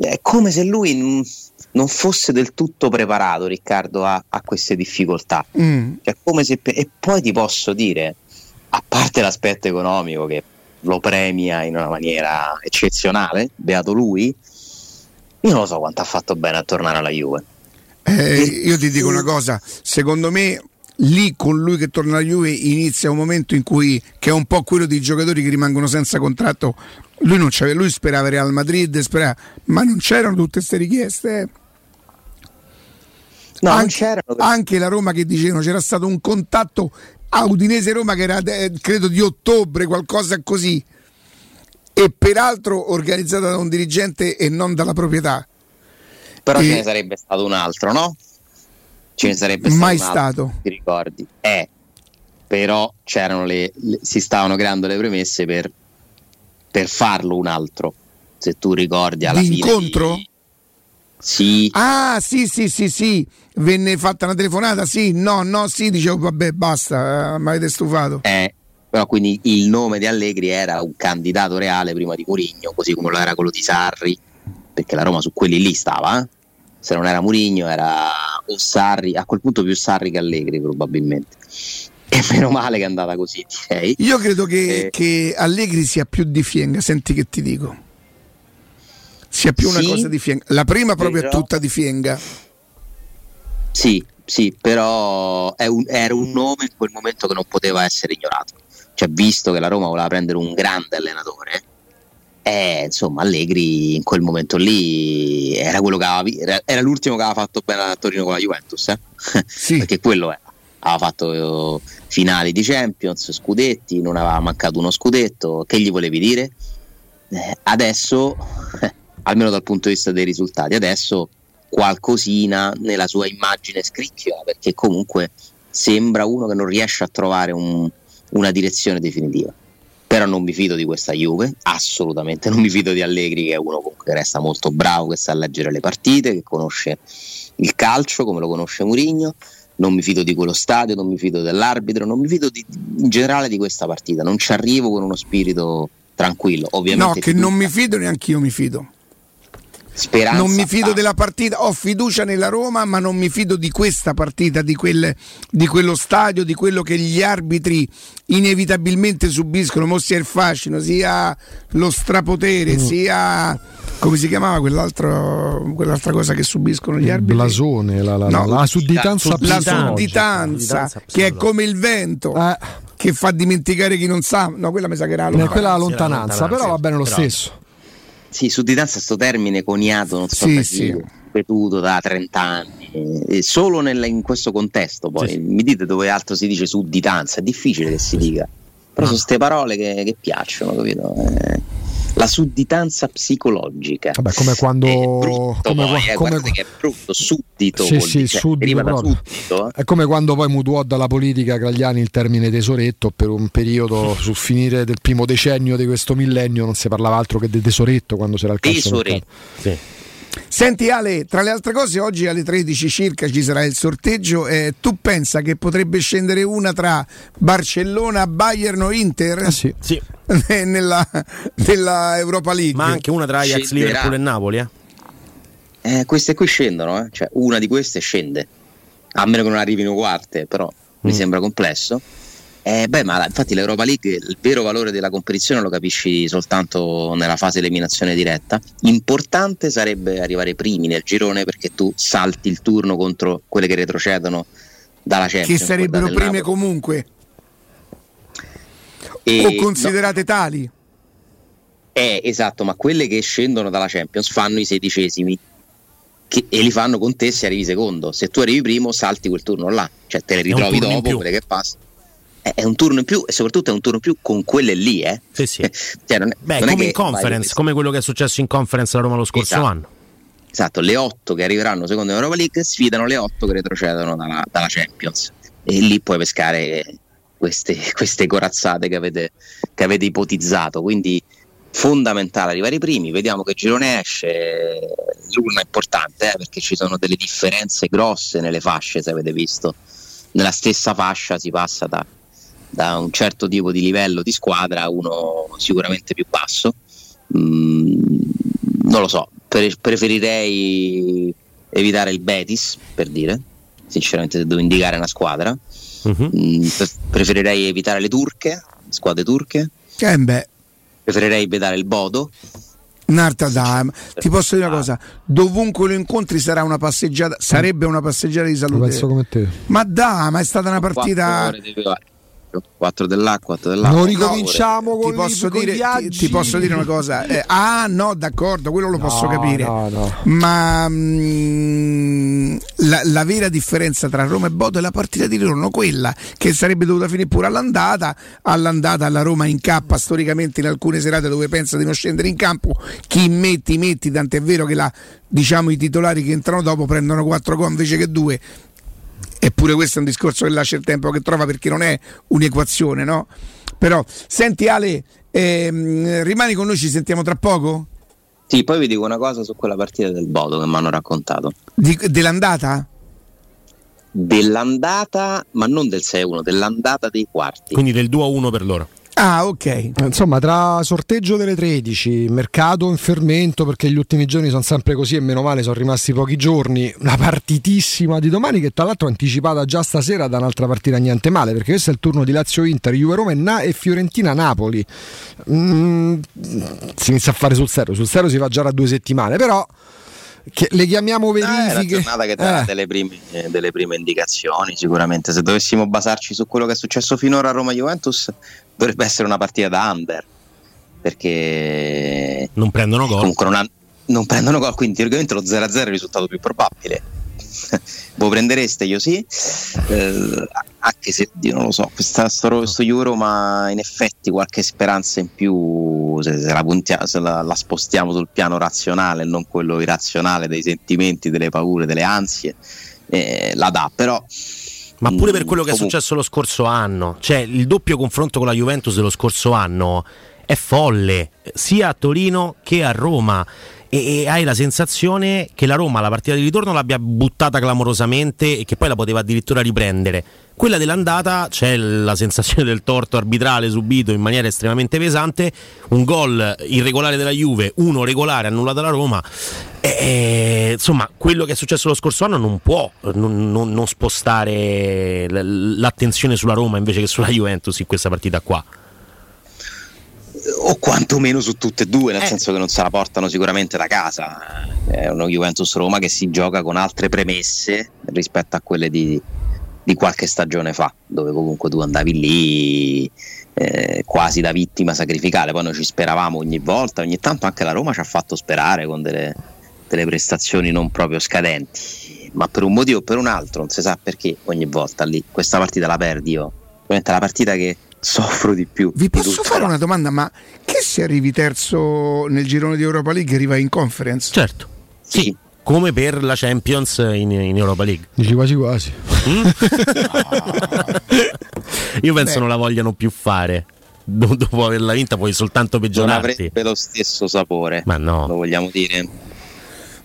È come se lui non fosse del tutto preparato, Riccardo, a, a queste difficoltà. Mm. Cioè, se, e poi ti posso dire, a parte l'aspetto economico che lo premia in una maniera eccezionale, beato lui. Io non lo so quanto ha fatto bene a tornare alla Juve. Eh, io ti dico una cosa, secondo me lì con lui che torna alla Juve inizia un momento in cui che è un po' quello dei giocatori che rimangono senza contratto lui, non lui sperava Real Madrid sperava, ma non c'erano tutte queste richieste no, anche, anche, la Roma che dicevano c'era stato un contatto a Udinese Roma che era eh, credo di ottobre qualcosa così. E peraltro organizzata da un dirigente e non dalla proprietà. Però e... ce ne sarebbe stato un altro no? ce ne sarebbe stato mai stato. ti ricordi? Eh però c'erano le, le, si stavano creando le premesse per, per farlo un altro. Se tu ricordi alla fine incontro? Sì. Ah, sì, sì, sì, sì. Venne fatta una telefonata, sì, no, no, sì, dicevo, vabbè, basta, eh, mi avete stufato. Eh, però quindi il nome di Allegri era un candidato reale prima di Murigno, così come lo era quello di Sarri, perché la Roma su quelli lì stava, eh? se non era Murigno era o Sarri, a quel punto più Sarri che Allegri probabilmente. E meno male che è andata così, direi. Io credo che, eh. che Allegri sia più di Fienga, senti che ti dico. Sia più una cosa di Fienga. La prima proprio però... è tutta di Fienga. Sì, sì, però un, era un nome in quel momento che non poteva essere ignorato. Cioè, visto che la Roma voleva prendere un grande allenatore, eh, insomma, Allegri in quel momento lì era quello che aveva, era, l'ultimo che aveva fatto bene a Torino con la Juventus, eh? sì. perché quello era. Aveva fatto uh, finali di Champions, scudetti, non aveva mancato uno scudetto. Che gli volevi dire? Eh, adesso, almeno dal punto di vista dei risultati, adesso qualcosina nella sua immagine scricchiola, perché comunque sembra uno che non riesce a trovare un, una direzione definitiva però non mi fido di questa Juve, assolutamente non mi fido di Allegri che è uno che resta molto bravo, che sa leggere le partite, che conosce il calcio come lo conosce Murigno, non mi fido di quello stadio, non mi fido dell'arbitro, non mi fido di, in generale di questa partita, non ci arrivo con uno spirito tranquillo. Ovviamente no, che non mi fido neanche io mi fido. Speranza non mi fido della partita, ho fiducia nella Roma, ma non mi fido di questa partita, di, quel, di quello stadio, di quello che gli arbitri inevitabilmente subiscono, mo sia il fascino, sia lo strapotere, mm. sia come si chiamava quell'altra cosa che subiscono gli arbitri? Blasone, la, la, no, la, la sudditanza, la sudditanza che è come il vento. Eh. Che fa dimenticare chi non sa, no, quella mi sa che era la lontananza. Lontananza, però va bene lo però. stesso. Sì, sudditanza è sto termine coniato, non so sì, sì. ripetuto da 30 anni, e solo nel, in questo contesto poi, sì. mi dite dove altro si dice sudditanza, è difficile che si dica, però sono queste parole che, che piacciono, capito? Eh la sudditanza psicologica. Vabbè, come quando. È brutto come, poi, eh, come, che è brutto, suddito. Sì, sì, cioè, suddito, suddito eh. È come quando poi mutuò dalla politica Gragliani il termine tesoretto per un periodo sul finire del primo decennio di questo millennio non si parlava altro che di tesoretto quando c'era il calcio. Tesoretto. Sì. Senti Ale, tra le altre cose oggi alle 13 circa ci sarà il sorteggio. Eh, tu pensa che potrebbe scendere una tra Barcellona, Bayern o Inter? Ah, sì. sì. nella, nella, Europa League. Ma anche una tra Ajax, Scenderà. Liverpool e Napoli? Eh? Eh, queste qui scendono, eh? cioè una di queste scende, a meno che non arrivino quarte, però mm. mi sembra complesso. Eh, beh, ma infatti l'Europa League, il vero valore della competizione lo capisci soltanto nella fase eliminazione diretta. Importante sarebbe arrivare primi nel girone perché tu salti il turno contro quelle che retrocedono dalla Champions. Che sarebbero prime comunque. E, o considerate no, tali. Eh, esatto, ma quelle che scendono dalla Champions fanno i sedicesimi che, e li fanno con te se arrivi secondo. Se tu arrivi primo, salti quel turno là, cioè te le ritrovi dopo, quelle che passano è un turno in più e soprattutto è un turno in più con quelle lì, eh? Sì, sì. cioè, non è, Beh, non come in conference, come quello che è successo in conference a Roma lo scorso esatto. anno. Esatto, le otto che arriveranno secondo l'Europa League sfidano le otto che retrocedono dalla, dalla Champions e lì puoi pescare queste, queste corazzate che avete, che avete ipotizzato. Quindi fondamentale arrivare ai primi, vediamo che girone esce, l'urna è importante eh, perché ci sono delle differenze grosse nelle fasce, se avete visto, nella stessa fascia si passa da da un certo tipo di livello di squadra uno sicuramente più basso. Mm, non lo so, pre- preferirei evitare il Betis, per dire, sinceramente se devo indicare una squadra. Uh-huh. Mm, pre- preferirei evitare le turche, squadre turche. Eh beh. preferirei vedere il Bodo. Narta Dam, ti posso dire una cosa, dovunque lo incontri sarà una passeggiata, sarebbe una passeggiata di salute. Penso come te. Ma da, ma è stata una partita 4 dell'acqua, 4 dell'acqua. Non ricominciamo no, con, ti posso, con dire, ti, ti, posso dire una cosa. Eh, ah, no, d'accordo, quello lo no, posso capire. No, no. Ma mh, mm, la, la, vera differenza tra Roma e Bodo è la partita di ritorno, quella che sarebbe dovuta finire pure all'andata. All'andata alla Roma incappa storicamente in alcune serate dove pensa di non scendere in campo. Chi metti, metti, tant'è vero che la, diciamo, i titolari che entrano dopo prendono 4 gol invece che 2 Eppure questo è un discorso che lascia il tempo che trova perché non è un'equazione, no? Però, senti Ale, ehm, rimani con noi, ci sentiamo tra poco? Sì, poi vi dico una cosa su quella partita del Bodo che mi hanno raccontato. Di, dell'andata? Dell'andata, ma non del 6-1, dell'andata dei quarti. Quindi del 2-1 per loro. Ah, ok. Insomma, tra sorteggio delle 13, mercato in fermento, perché gli ultimi giorni sono sempre così e meno male sono rimasti pochi giorni, una partitissima di domani che tra l'altro è anticipata già stasera da un'altra partita niente male, perché questo è il turno di Lazio-Inter, Juve-Roma e, Na- e Fiorentina-Napoli. Mm, si inizia a fare sul serio, sul serio si va già da due settimane, però che le chiamiamo verifiche. Eh, è giornata che darà eh. delle, prime, delle prime indicazioni sicuramente. Se dovessimo basarci su quello che è successo finora a Roma-Juventus, dovrebbe essere una partita da under perché non prendono gol. Comunque non, ha, non prendono gol, quindi teoricamente lo 0-0 è il risultato più probabile. Voi prendereste? Io sì, eh, anche se io non lo so, questa, sto, questo Euro, ma in effetti qualche speranza in più se, se, la, puntia, se la, la, spostiamo sul piano razionale, non quello irrazionale dei sentimenti, delle paure, delle ansie, eh, la dà, però ma pure per quello che è successo lo scorso anno, cioè il doppio confronto con la Juventus dello scorso anno è folle, sia a Torino che a Roma. E, e hai la sensazione che la Roma la partita di ritorno l'abbia buttata clamorosamente e che poi la poteva addirittura riprendere. Quella dell'andata c'è la sensazione del torto arbitrale subito in maniera estremamente pesante, un gol irregolare della Juve, uno regolare annullato dalla Roma. E, insomma, quello che è successo lo scorso anno non può non, non, non spostare l'attenzione sulla Roma invece che sulla Juventus in questa partita qua o quantomeno su tutte e due, nel eh. senso che non se la portano sicuramente da casa. È uno Juventus Roma che si gioca con altre premesse rispetto a quelle di, di qualche stagione fa, dove comunque tu andavi lì eh, quasi da vittima sacrificale. Poi noi ci speravamo ogni volta, ogni tanto anche la Roma ci ha fatto sperare con delle delle prestazioni non proprio scadenti, ma per un motivo o per un altro, non si sa perché ogni volta lì questa partita la perdi io. Ovviamente la partita che soffro di più. Vi posso fare una domanda, ma che se arrivi terzo nel girone di Europa League arriva in conference? Certo. Sì. sì. Come per la Champions in, in Europa League. Dici quasi quasi. Mm? Io penso Beh. non la vogliano più fare dopo averla vinta puoi soltanto peggiorarti. Non avrebbe lo stesso sapore. Ma no. Lo vogliamo dire?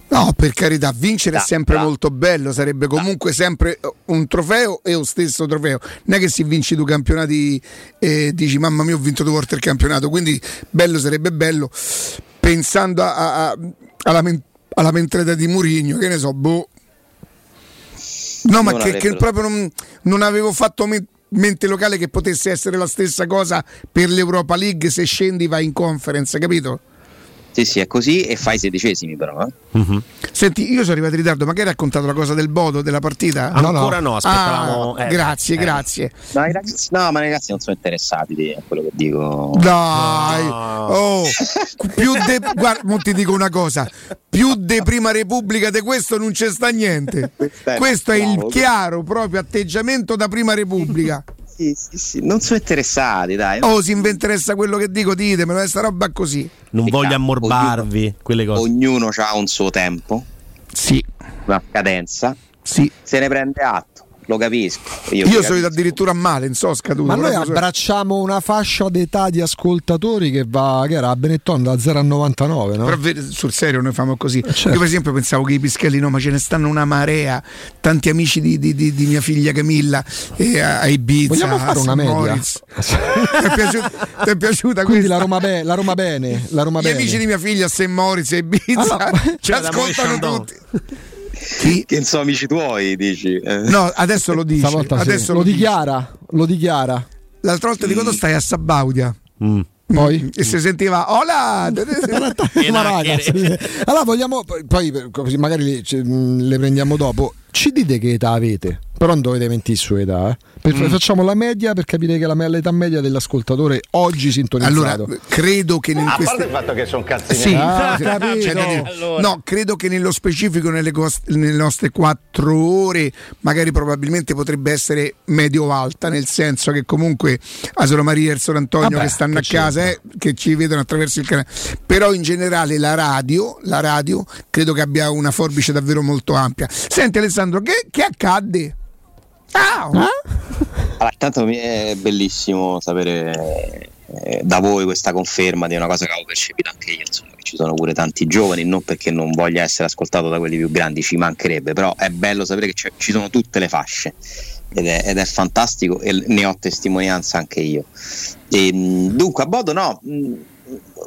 No, per carità, vincere da, è sempre da. molto bello, sarebbe comunque da. sempre un trofeo e lo stesso trofeo. Non è che se vinci due campionati e dici mamma mia ho vinto due volte il campionato, quindi bello sarebbe bello. Pensando a, a, alla, alla mentalità di Murigno, che ne so, boh. No, ma che, che, proprio non, non avevo fatto mente locale che potesse essere la stessa cosa per l'Europa League se scendi vai in conference, capito? Sì, sì, è così e fai sedicesimi però. Eh? Uh-huh. Senti, io sono arrivato in ritardo, ma che hai raccontato la cosa del Bodo della partita? No, Ancora no, no aspettavamo. Ah, eh, grazie, eh. grazie. No, ragazzi, no, ma i ragazzi non sono interessati a quello che dico. Dai, no. oh, più de, guarda, ti dico una cosa, più de prima repubblica di questo non c'è sta niente. Questo è il chiaro proprio atteggiamento da prima repubblica sì, sì, sì, non sono interessati, dai. Oh, se vi interessa quello che dico, ditemelo, è sta roba così. Non voglio ammorbarvi ognuno, quelle cose. Ognuno ha un suo tempo. Sì. Una cadenza. Sì. Se ne prende atto lo capisco. Io, Io sono addirittura a male, non so scaduto. Ma noi abbracciamo una fascia d'età di ascoltatori che va, che era a Benetton da 0 a 99, no? Però sul serio noi famo così. Eh, certo. Io per esempio pensavo che i Pischelli no, ma ce ne stanno una marea, tanti amici di, di, di, di mia figlia Camilla e a Ibiza. Vogliamo fare una media? ti, è piaciuta, ti è piaciuta Quindi la Roma, be- la Roma bene, la Roma Gli bene. amici di mia figlia a St. Moritz e Ibiza allora, ci ascoltano tutti. Chi? Che sono amici tuoi, dici? Eh. No, adesso lo dice. Adesso sì. lo, lo dichiara, lo dichiara. L'altra volta mm. di quando stai a Sabaudia? Mm. Poi? E si sentiva Hola! allora vogliamo, poi magari le prendiamo dopo. Ci dite che età avete? Però non dovete mentire su età. Eh? Per, mm. Facciamo la media per capire che la, l'età media dell'ascoltatore oggi sintonizzato. Allora, credo che in ah, queste... il fatto che sono cazzini. Sì, ah, cioè, allora. no, credo che nello specifico nelle, cost... nelle, nostre quattro ore magari probabilmente potrebbe essere medio-alta, nel senso che comunque Asolo Maria e il Sor Antonio Vabbè, che stanno che a casa, eh, che ci vedono attraverso il canale. Però in generale la radio, la radio credo che abbia una forbice davvero molto ampia. Senti Alessandro, che, che accadde? Ah, allora, intanto è bellissimo sapere eh, da voi questa conferma di una cosa che avevo percepito anche io, insomma, che ci sono pure tanti giovani, non perché non voglia essere ascoltato da quelli più grandi, ci mancherebbe, però è bello sapere che ci sono tutte le fasce ed è, ed è, fantastico e ne ho testimonianza anche io. E, dunque a Bodo no,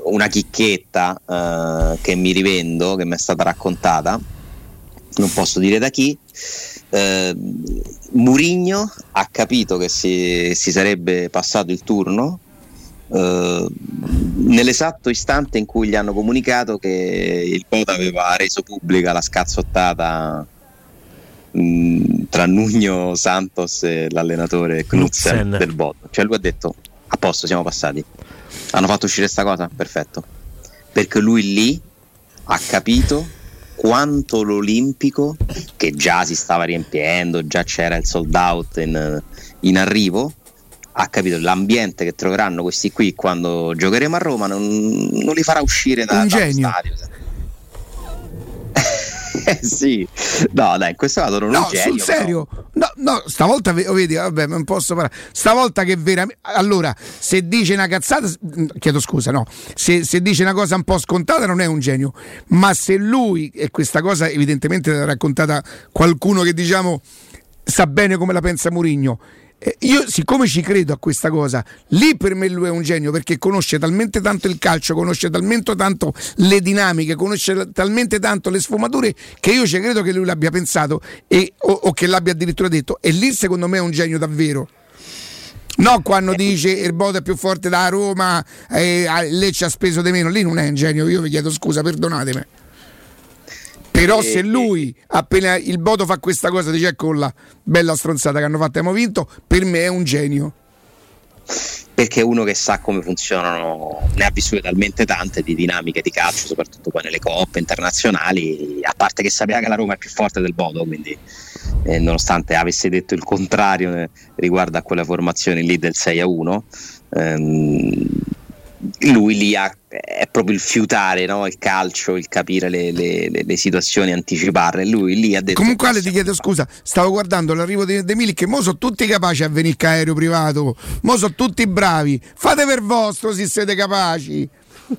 una chicchetta uh, che mi rivendo, che mi è stata raccontata, non posso dire da chi, eh, Murigno ha capito che si, si sarebbe passato il turno eh, nell'esatto istante in cui gli hanno comunicato che il Bota aveva reso pubblica la scazzottata mh, mm, tra Nugno Santos e l'allenatore Knudsen del Bota. Cioè lui ha detto a posto, siamo passati. Hanno fatto uscire questa cosa? Perfetto. Perché lui lì ha capito quanto l'Olimpico, che già si stava riempiendo, già c'era il sold out in, in arrivo, ha capito l'ambiente che troveranno questi qui quando giocheremo a Roma non, non li farà uscire da, dallo stadio eh sì, no, dai, in questo caso non no, un genio. Sul serio, no, no, stavolta vedi, vabbè, non posso parlare. Stavolta che veramente. Allora, se dice una cazzata, chiedo scusa, no, se, se, dice una cosa un po' scontata, non è un genio. Ma se lui, e questa cosa evidentemente l'ha raccontata qualcuno che diciamo sa bene come la pensa Murigno io siccome ci credo a questa cosa, lì per me lui è un genio perché conosce talmente tanto il calcio, conosce talmente tanto le dinamiche, conosce talmente tanto le sfumature che io ci credo che lui l'abbia pensato e, o, o che l'abbia addirittura detto. E lì secondo me è un genio davvero. No, quando dice il Bodo è più forte da Roma e Lecce ha speso di meno, lì non è un genio, io vi chiedo scusa, perdonatemi. Però se lui appena il Bodo fa questa cosa dice ecco la bella stronzata che hanno fatto abbiamo vinto, per me è un genio. Perché è uno che sa come funzionano, ne ha vissute talmente tante di dinamiche di calcio, soprattutto poi nelle coppe internazionali, a parte che sapeva che la Roma è più forte del Bodo, quindi eh, nonostante avesse detto il contrario eh, riguardo a quella formazione lì del 6 a 1, ehm, lui lì ha, è proprio il fiutare no? il calcio, il capire le, le, le, le, situazioni, anticiparle. Lui lì ha detto. Comunque, Ale, ti chiedo scusa, stavo guardando l'arrivo di De Milik, che mo sono tutti capaci a venire a aereo privato, mo sono tutti bravi. Fate per vostro se siete capaci.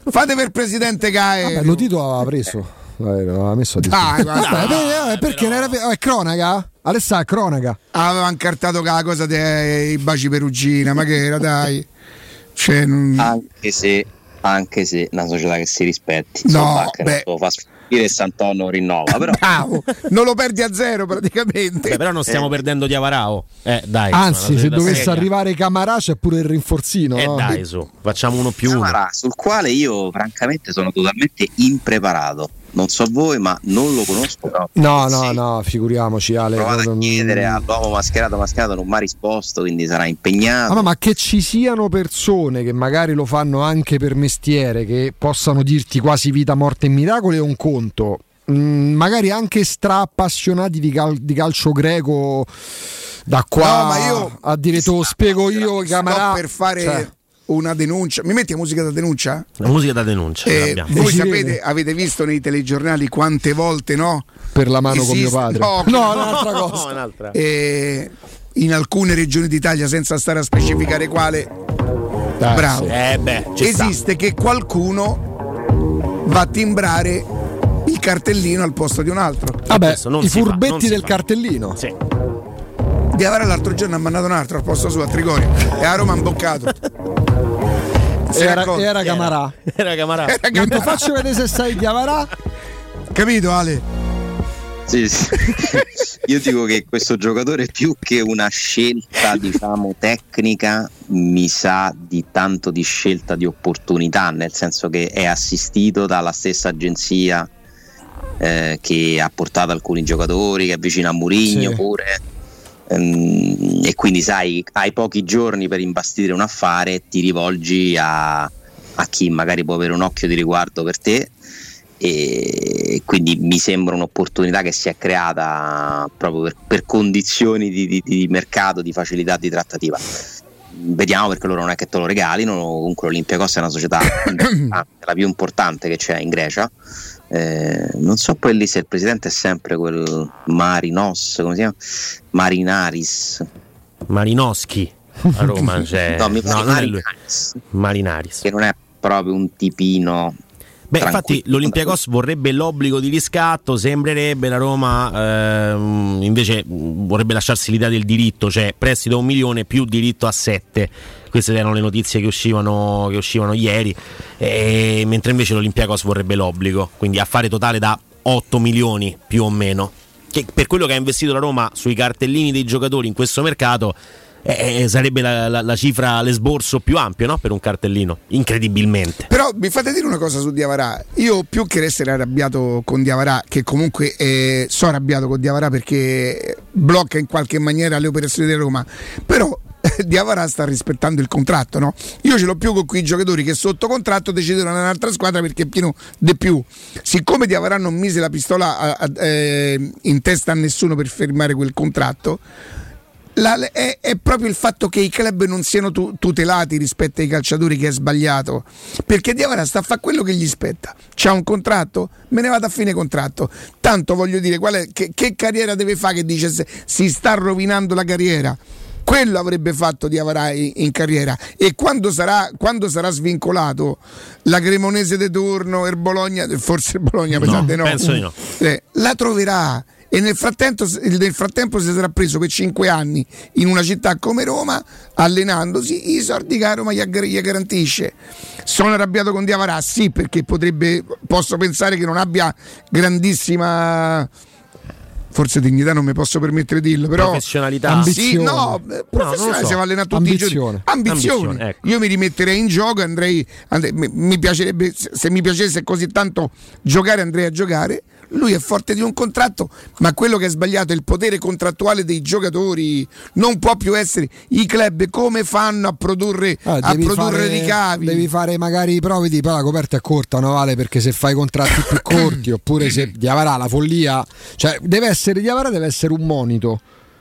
Fate per presidente. Vabbè, lo Tito aveva preso. L'aveva messo a disposizione. Dai, eh, perché era, è cronaca? Alessà, è cronaca. Aveva incartato la cosa dei baci perugina, ma che era, dai. Cioè, non... Anche se anche se una società che si rispetti no, beh. lo fa sfuggire e Santonno rinnova però Bravo, non lo perdi a zero praticamente beh, però non stiamo eh. perdendo di Avarao eh, dai, anzi se dovesse seria. arrivare Camarà c'è pure il rinforzino eh, no? dai su facciamo uno più Camarà, uno sul quale io francamente sono totalmente impreparato non so voi, ma non lo conosco. No, no, no, sì. no figuriamoci. Ale, Provate a chiedere all'uomo mascherato, mascherato non mi ha risposto, quindi sarà impegnato. Ah, ma che ci siano persone che magari lo fanno anche per mestiere, che possano dirti quasi vita, morte e miracoli, è un conto. Mm, magari anche stra appassionati di, cal- di calcio greco da qua no, io, a dire te lo spiego io Camarà per fare cioè una denuncia. Mi metti la musica da denuncia? La musica da denuncia. Eh, voi sapete, avete visto nei telegiornali quante volte no? Per la mano Esiste, con mio padre. No, no, un'altra cosa. No, un'altra. Eh, in alcune regioni d'Italia, senza stare a specificare quale, Dai, bravo. Sì. Eh beh, esiste sta. che qualcuno va a timbrare il cartellino al posto di un altro. Vabbè, i furbetti fa, del fa. cartellino. Sì. Di Avara l'altro giorno ha mandato un altro al posto suo a Trigoria e a Roma ha imboccato. Era, era, Camarà. Era Camarà. Non ti faccio vedere se sai Chiavarà. Capito Ale? Sì, sì. Io dico che questo giocatore più che una scelta diciamo tecnica mi sa di tanto di scelta di opportunità, nel senso che è assistito dalla stessa agenzia eh, che ha portato alcuni giocatori, che è vicino a Murigno sì. pure. Ehm, e quindi sai, hai pochi giorni per imbastire un affare ti rivolgi a, a chi magari può avere un occhio di riguardo per te e quindi mi sembra un'opportunità che si è creata proprio per, per condizioni di, di, di, mercato, di facilità di trattativa. Vediamo perché loro non è che te lo regalino, comunque l'Olympiacos è una società la più importante che c'è in Grecia. Eh, non so poi lì se il presidente è sempre quel Marinos, come si chiama? Marinaris. Marinoschi a Roma c'è. no, no, Marinaris. Marinaris. Che non è proprio un tipino Beh, infatti l'Olympiacos vorrebbe l'obbligo di riscatto, sembrerebbe la Roma ehm, invece vorrebbe lasciarsi l'idea del diritto, cioè prestito a un milione più diritto a sette. Queste erano le notizie che uscivano, che uscivano ieri, e, mentre invece l'Olympiacos vorrebbe l'obbligo, quindi affare totale da 8 milioni più o meno. Che per quello che ha investito la Roma sui cartellini dei giocatori in questo mercato eh, eh, sarebbe la, la, la, cifra, l'esborso più ampio no? per un cartellino, incredibilmente. Però mi fate dire una cosa su Diavarà. Io più che essere arrabbiato con Diavarà, che comunque eh, sono arrabbiato con Diavarà perché blocca in qualche maniera le operazioni di Roma, però Diavara sta rispettando il contratto, no? Io ce l'ho più con quei giocatori che sotto contratto decidono un'altra squadra perché è pieno di più. Siccome Diavara non mise la pistola a, a, eh, in testa a nessuno per fermare quel contratto, la, è, è, proprio il fatto che i club non siano tu, tutelati rispetto ai calciatori che è sbagliato. Perché Diavara sta a fare quello che gli spetta. C'ha un contratto? Me ne vado a fine contratto. Tanto voglio dire, è, che, che, carriera deve fare che dice se, si sta rovinando la carriera? quello avrebbe fatto Diavara in, in carriera e quando sarà, quando sarà, svincolato la Cremonese de turno il Bologna forse il Bologna no, no. penso di no eh, la troverà e nel frattempo, nel frattempo, si sarà preso per 5 anni in una città come Roma allenandosi i soldi che Roma gli, gli garantisce sono arrabbiato con Diavarà sì perché potrebbe posso pensare che non abbia grandissima forse dignità non mi posso permettere di dirlo, però professionalità, ambizione. Sì, no, professionale no, so. siamo allenati tutti ambizione. i giorni. Ambizione. Ambizione ecco. Io mi rimetterei in gioco, andrei, andrei mi, mi piacerebbe se mi piacesse così tanto giocare andrei a giocare lui è forte di un contratto, ma quello che è sbagliato è il potere contrattuale dei giocatori. Non può più essere i club come fanno a produrre, ah, a produrre fare, ricavi. Devi fare magari i provvedi, poi la coperta è corta, no vale perché se fai contratti più corti oppure se Diavara la follia, cioè deve essere Diavara deve essere un monito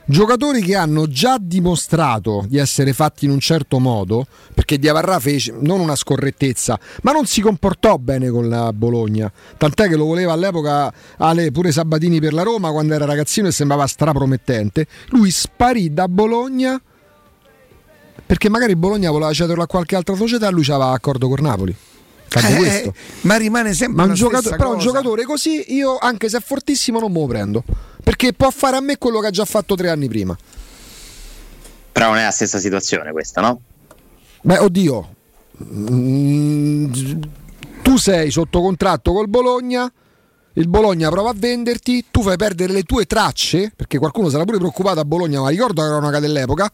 Giocatori che hanno già dimostrato di essere fatti in un certo modo, perché Diavarra fece non una scorrettezza, ma non si comportò bene con la Bologna. Tant'è che lo voleva all'epoca Ale, pure Sabatini per la Roma quando era ragazzino e sembrava strapromettente. Lui sparì da Bologna perché magari Bologna voleva cederlo a qualche altra società e lui aveva accordo con Napoli. Eh, ma rimane sempre ma un giocatore, però un giocatore così io anche se è fortissimo non me lo prendo perché può fare a me quello che ha già fatto tre anni prima. Però non è la stessa situazione questa, no? Beh, oddio. Mm, tu sei sotto contratto col Bologna, il Bologna prova a venderti, tu fai perdere le tue tracce, perché qualcuno sarà pure preoccupato a Bologna, ma ricordo la cronaca dell'epoca,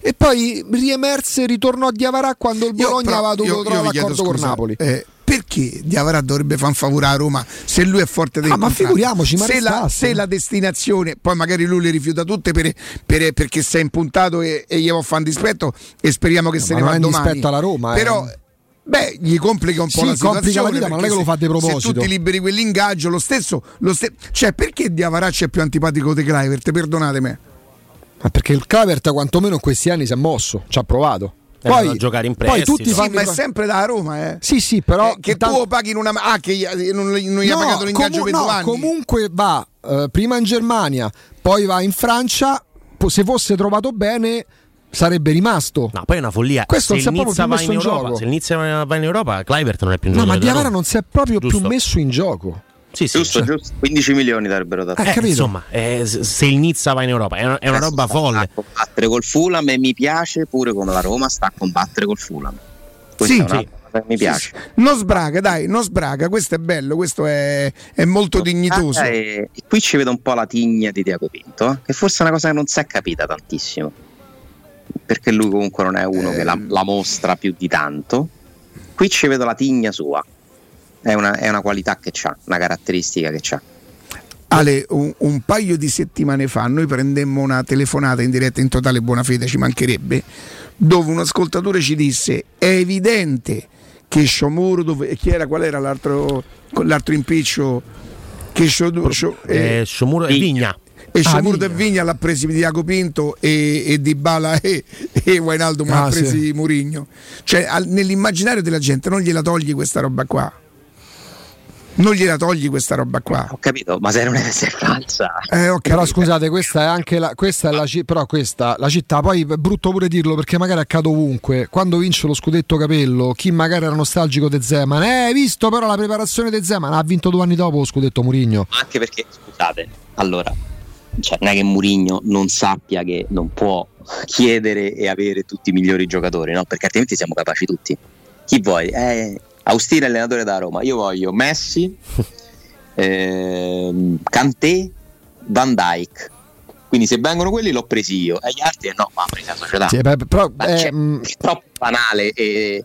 e poi riemerse ritornò a Diavarà quando il Bologna aveva dovuto trovare l'accordo con Napoli. Eh, perché Diavarà dovrebbe far favore a Roma se lui è forte del ah, ma figuriamoci ma se la, se la, destinazione poi magari lui le rifiuta tutte per, per, perché si è impuntato e, e gli fa un dispetto e speriamo che no, se ne va domani rispetto alla Roma però eh. Beh, gli complica un po' sì, la situazione. La vita, ma non è che lo fa di proposito. Se tu ti liberi quell'ingaggio, lo stesso, lo ste- cioè perché Diavaracci è più antipatico di Clivert? Perdonatemi. Ma perché il Clivert quantomeno in questi anni si è mosso, ci ha provato. Poi, a giocare in prestito. Poi tutti fanno... ma è sempre da Roma, eh. Sì, sì, però... Eh, che tanto... tu paghi in una... Ah, che non, non gli ha pagato l'ingaggio comu- per no, due anni. comunque va uh, prima in Germania, poi va in Francia, se fosse trovato bene sarebbe rimasto. No, poi è una follia. Questo se non si è proprio più messo in, in Europa, gioco. Se inizia va in Europa, Clivert non è più in gioco. No, ma Diavara non si è proprio Giusto. più messo in gioco. Sì, sì, giusto, cioè. giusto. 15 milioni darebbero dato. Eh, insomma, eh, se il Nizza va in Europa è una, è una eh, roba folle. A combattere col Fulham e mi piace pure come la Roma sta a combattere col Fulham. Questa sì, sì. mi piace. Non sbraga, dai, non sbraga, questo è bello, questo è, è molto non dignitoso. E, e, qui ci vedo un po' la tigna di Diaco Pinto, eh? che forse è una cosa che non si è capita tantissimo. Perché lui comunque non è uno eh... che la, ehm. la, mostra più di tanto. Qui ci vedo la tigna sua. È una, è una qualità che ha, una caratteristica che ha. Ale, un, un, paio di settimane fa noi prendemmo una telefonata in diretta in totale buona fede, ci mancherebbe, dove un ascoltatore ci disse è evidente che Sciomuro, dove, chi era, qual era l'altro, l'altro impiccio? Che Sciomuro, eh, Sciomuro e Vigna. E Sciomuro ah, e Vigna l'ha presi di Diaco Pinto e, e Di Bala e, e Wainaldo ah, ha presi sì. Murigno. Cioè al, nell'immaginario della gente non gliela togli questa roba qua non gliela togli questa roba qua. Ho capito, ma se non è se falsa. Eh, okay. Però scusate, questa è anche la, questa è la, però questa, la città, poi è brutto pure dirlo perché magari accade ovunque. Quando vince lo scudetto capello, chi magari era nostalgico di Zeman, eh, hai visto però la preparazione di Zeman, ha vinto due anni dopo lo scudetto Murigno. Anche perché, scusate, allora, cioè, non è che Murigno non sappia che non può chiedere e avere tutti i migliori giocatori, no? Perché altrimenti siamo capaci tutti. Chi vuoi? Eh, Austini allenatore da Roma. Io voglio Messi, ehm, Kanté, Van Dyke. Quindi se vengono quelli l'ho presi io, e gli altri no, ma presa la società. Sì, beh, però, eh, è troppo banale e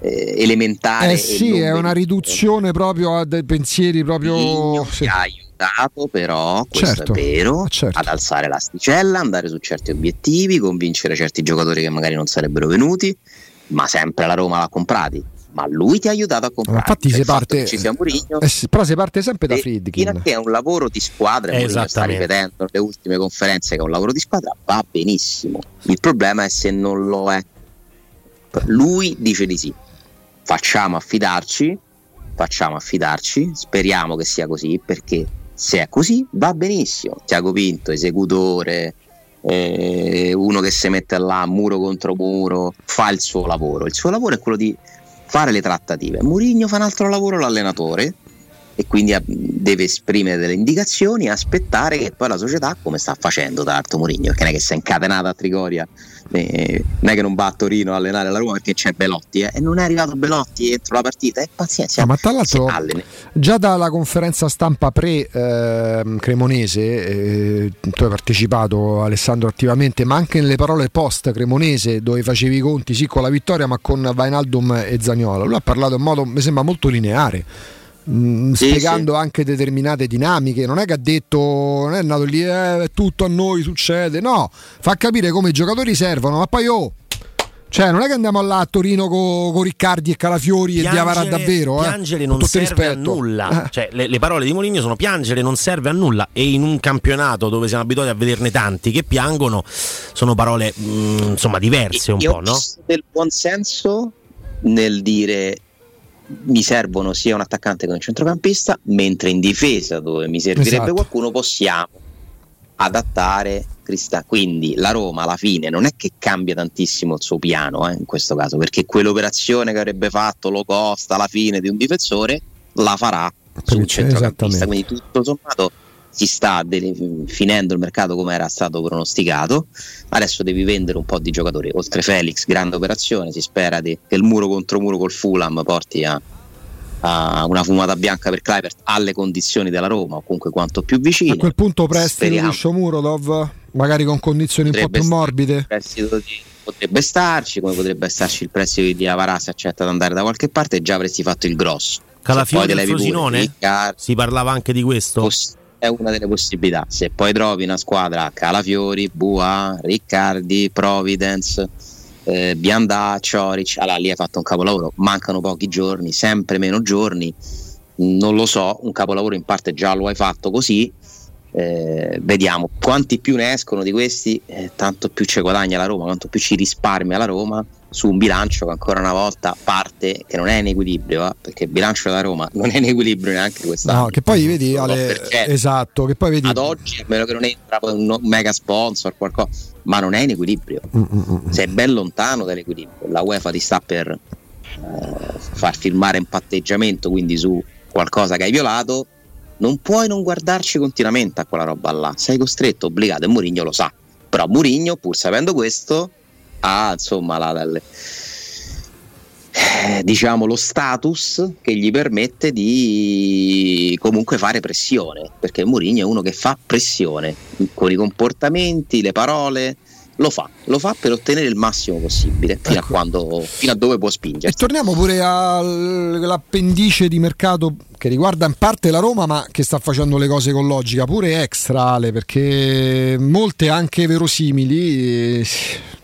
eh, elementare. Eh sì, è una riduzione proprio a dei pensieri proprio... Sì. ha aiutato però, questo certo, è vero, certo. ad alzare l'asticella, andare su certi obiettivi, convincere certi giocatori che magari non sarebbero venuti, ma sempre la Roma l'ha comprati ma lui ti ha aiutato a comprare. Infatti, se parte, ci sia Murigno, eh, però si parte sempre da Friedkin. Che è un lavoro di squadra, e sta ripetendo le ultime conferenze che è un lavoro di squadra, va benissimo. Il problema è se non lo è. Lui dice di sì. Facciamo affidarci, facciamo affidarci, speriamo che sia così, perché se è così va benissimo. Tiago Pinto, esecutore, eh, uno che si mette là muro contro muro, fa il suo lavoro. Il suo lavoro è quello di fare le trattative. Murigno fa un altro lavoro l'allenatore e quindi deve esprimere delle indicazioni e aspettare che poi la società, come sta facendo tra l'altro Murigno, perché non è che si è incatenata a Trigoria, eh, non è che non va a Torino a allenare la Roma perché c'è Belotti eh, e non è arrivato Belotti entro la partita, e pazienza. No, ma tra l'altro già dalla conferenza stampa pre-cremonese, eh, tu hai partecipato Alessandro attivamente, ma anche nelle parole post cremonese dove facevi i conti sì con la vittoria ma con Vainaldum e Zagnola, lui ha parlato in modo mi sembra molto lineare mh, mm, sì, spiegando sì. anche determinate dinamiche. Non è che ha detto, non è nato lì, eh, tutto a noi succede, no, fa capire come i giocatori servono, ma poi oh. Cioè, non è che andiamo là a Torino con co Riccardi e Calafiori piangere, e Diavara davvero. Eh? Piangere non serve rispetto. a nulla. Eh. Cioè, le, le, parole di Moligno sono piangere non serve a nulla. E in un campionato dove siamo abituati a vederne tanti che piangono, sono parole mh, mm, insomma diverse un Io po', no? del buon senso nel dire mi servono sia un attaccante che un centrocampista, mentre in difesa dove mi servirebbe esatto. qualcuno possiamo adattare Cristà. Quindi la Roma alla fine non è che cambia tantissimo il suo piano eh, in questo caso, perché quell'operazione che avrebbe fatto lo costa alla fine di un difensore la farà su un centrocampista. Quindi tutto sommato si sta de- finendo il mercato come era stato pronosticato. Adesso devi vendere un po' di giocatori. Oltre Felix, grande operazione. Si spera di, che il muro contro muro col Fulham porti a, a una fumata bianca per Clivert alle condizioni della Roma, o comunque quanto più vicino. A quel punto prestito di Shomurodov, magari con condizioni potrebbe un po' più morbide. Di, potrebbe starci, come potrebbe starci il prestito di Avarà se accetta di andare da qualche parte, già avresti fatto il grosso. Calafiori del Frosinone? Si parlava anche di questo? Poss- è una delle possibilità. Se poi trovi una squadra Calafiori, Bua, Riccardi, Providence, eh, Biandà, Cioric, allora lì hai fatto un capolavoro. Mancano pochi giorni, sempre meno giorni. Non lo so, un capolavoro in parte già lo hai fatto così. Eh, vediamo quanti più ne escono di questi, eh, tanto più ci guadagna la Roma, quanto più ci risparmia la Roma su un bilancio che ancora una volta parte che non è in equilibrio, eh? perché il bilancio della Roma non è in equilibrio neanche quest'anno. No, che poi vedi, Ale, esatto, che poi vedi ad oggi, a meno che non entra un mega sponsor qualcosa, ma non è in equilibrio. Mm-mm. Sei ben lontano dall'equilibrio. La UEFA ti sta per eh, far firmare un patteggiamento, quindi su qualcosa che hai violato, non puoi non guardarci continuamente a quella roba là, sei costretto, obbligato e Mourinho lo sa. Però Mourinho, pur sapendo questo, ha insomma la, la, eh, diciamo lo status che gli permette di comunque fare pressione perché Mourinho è uno che fa pressione con i comportamenti, le parole lo fa, lo fa per ottenere il massimo possibile fino, ecco. a, quando, fino a dove può spingere. E torniamo pure all'appendice di mercato che riguarda in parte la Roma ma che sta facendo le cose con logica, pure extra Ale, perché molte anche verosimili, eh,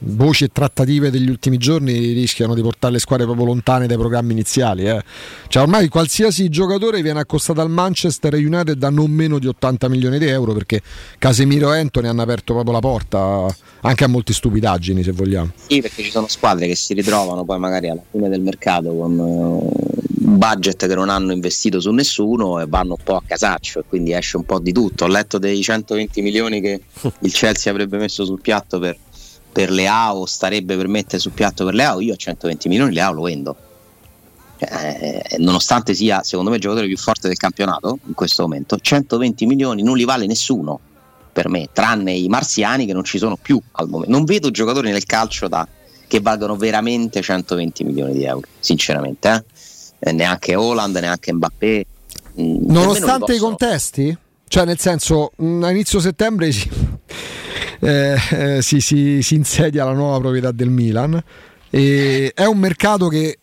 voci e trattative degli ultimi giorni rischiano di portare le squadre proprio lontane dai programmi iniziali. Eh. Cioè ormai qualsiasi giocatore viene accostato al Manchester United da non meno di 80 milioni di euro perché Casemiro e Anthony hanno aperto proprio la porta anche a molte stupidaggini se vogliamo. Sì, perché ci sono squadre che si ritrovano poi magari alla fine del mercato con eh, budget che non hanno investito su nessuno e vanno un po' a casaccio e quindi esce un po' di tutto. Ho letto dei 120 milioni che il Chelsea avrebbe messo sul piatto per, per le AO, starebbe per mettere sul piatto per le AO, io a 120 milioni le AO lo vendo. Eh, nonostante sia secondo me il giocatore più forte del campionato in questo momento, 120 milioni non li vale nessuno per me, tranne i marziani che non ci sono più al momento. Non vedo giocatori nel calcio da, che valgono veramente 100 milioni di euro, sinceramente. Eh? Eh, neanche Holland, neanche Mbappé. Mm, Nonostante i contesti? Cioè, nel senso, mm, a inizio settembre si, eh, eh, si, si, si insedia la nuova proprietà del Milan. E è un mercato che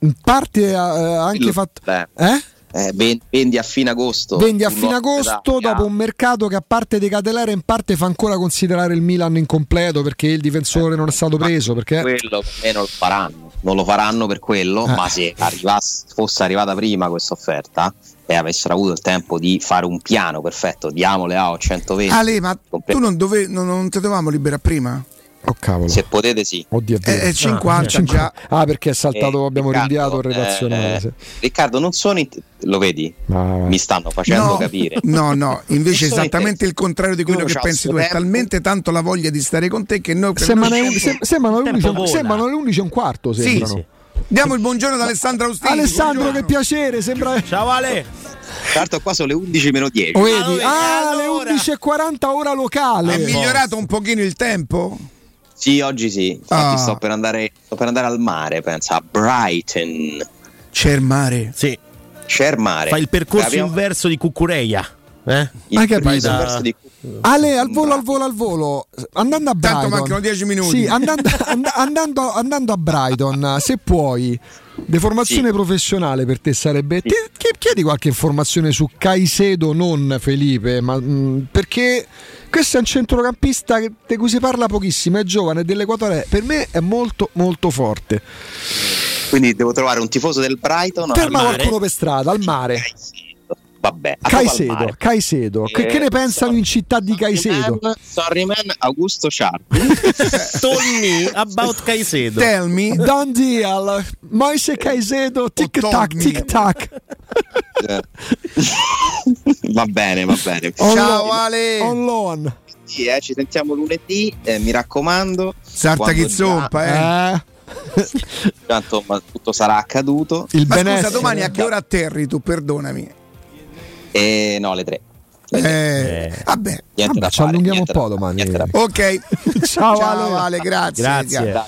in parte ha anche fatto. Eh? Eh, vendi a fine agosto. Vendi a fine agosto dopo un mercato che a parte decadelare in parte fa ancora considerare il Milan incompleto perché il difensore eh, non è stato preso. Perché... Quello per me non lo faranno. Non lo faranno per quello, eh. ma se arrivasse, fosse arrivata prima questa offerta e avessero avuto il tempo di fare un piano perfetto, diamole a 120. Ale, ma tu non, dove, non, non te dovevamo liberare prima? Oh cavolo. Se potete sì. Oddio, è, è 50 ah, già. Ah, perché è saltato, eh, abbiamo Riccardo, rinviato il relazionale. Eh, Riccardo, non sono in... lo vedi? Ah, Mi stanno facendo no, capire. No, no, invece è esattamente il contrario di quello che pensi tu. È talmente tanto la voglia di stare con te che noi sembrano, noi sembrano, le 11, sembrano le 11 e un quarto, sembrano. Sì, sì. Diamo il buongiorno ad Alessandro Austini. Alessandro, buongiorno. che piacere, sembra Ciao Ale. Certo, qua sono le 11 meno 10. vedi? Ah, allora. le 11.40 ora locale. È migliorato un pochino il tempo? Sì, oggi sì. Infatti ah. sto, per andare, sto per andare al mare, pensa, a Brighton. C'è il mare? Sì. C'è il mare. Fa il percorso Abbiamo... inverso di Cucureia. Eh? Hai capito? Ale, al volo, al volo, al volo. Andando a Brighton. Tanto mancano 10 minuti. Sì, andando, and- andando, andando, a Brighton, se puoi, deformazione sì. professionale per te sarebbe. Sì. Ti, chiedi qualche informazione su Caicedo, non Felipe, ma mh, mm, perché questo è un centrocampista di cui si parla pochissimo, è giovane, dell'Equatore, per me è molto molto forte. Quindi devo trovare un tifoso del Brighton. Ferma qualcuno per strada, al mare. Vabbè, Caicedo, Caicedo. Che, che, ne pensano in città di Caicedo? sorry man, Augusto Sharp. Told me about Caicedo. Tell me. Don deal. Moise Caicedo, tic tac, tic tac. va bene, va bene. On Ciao Ale. On loan. Sì, eh, ci sentiamo lunedì, eh, mi raccomando. Sarta che zompa, eh. eh. Tanto tutto sarà accaduto. Il Ma scusa, domani a che ora atterri tu? Perdonami. Eh, no, alle tre. Eh, vabbè, vabbè ci allunghiamo un po' domani. Ok, ciao, ciao Ale. Ale, grazie. grazie.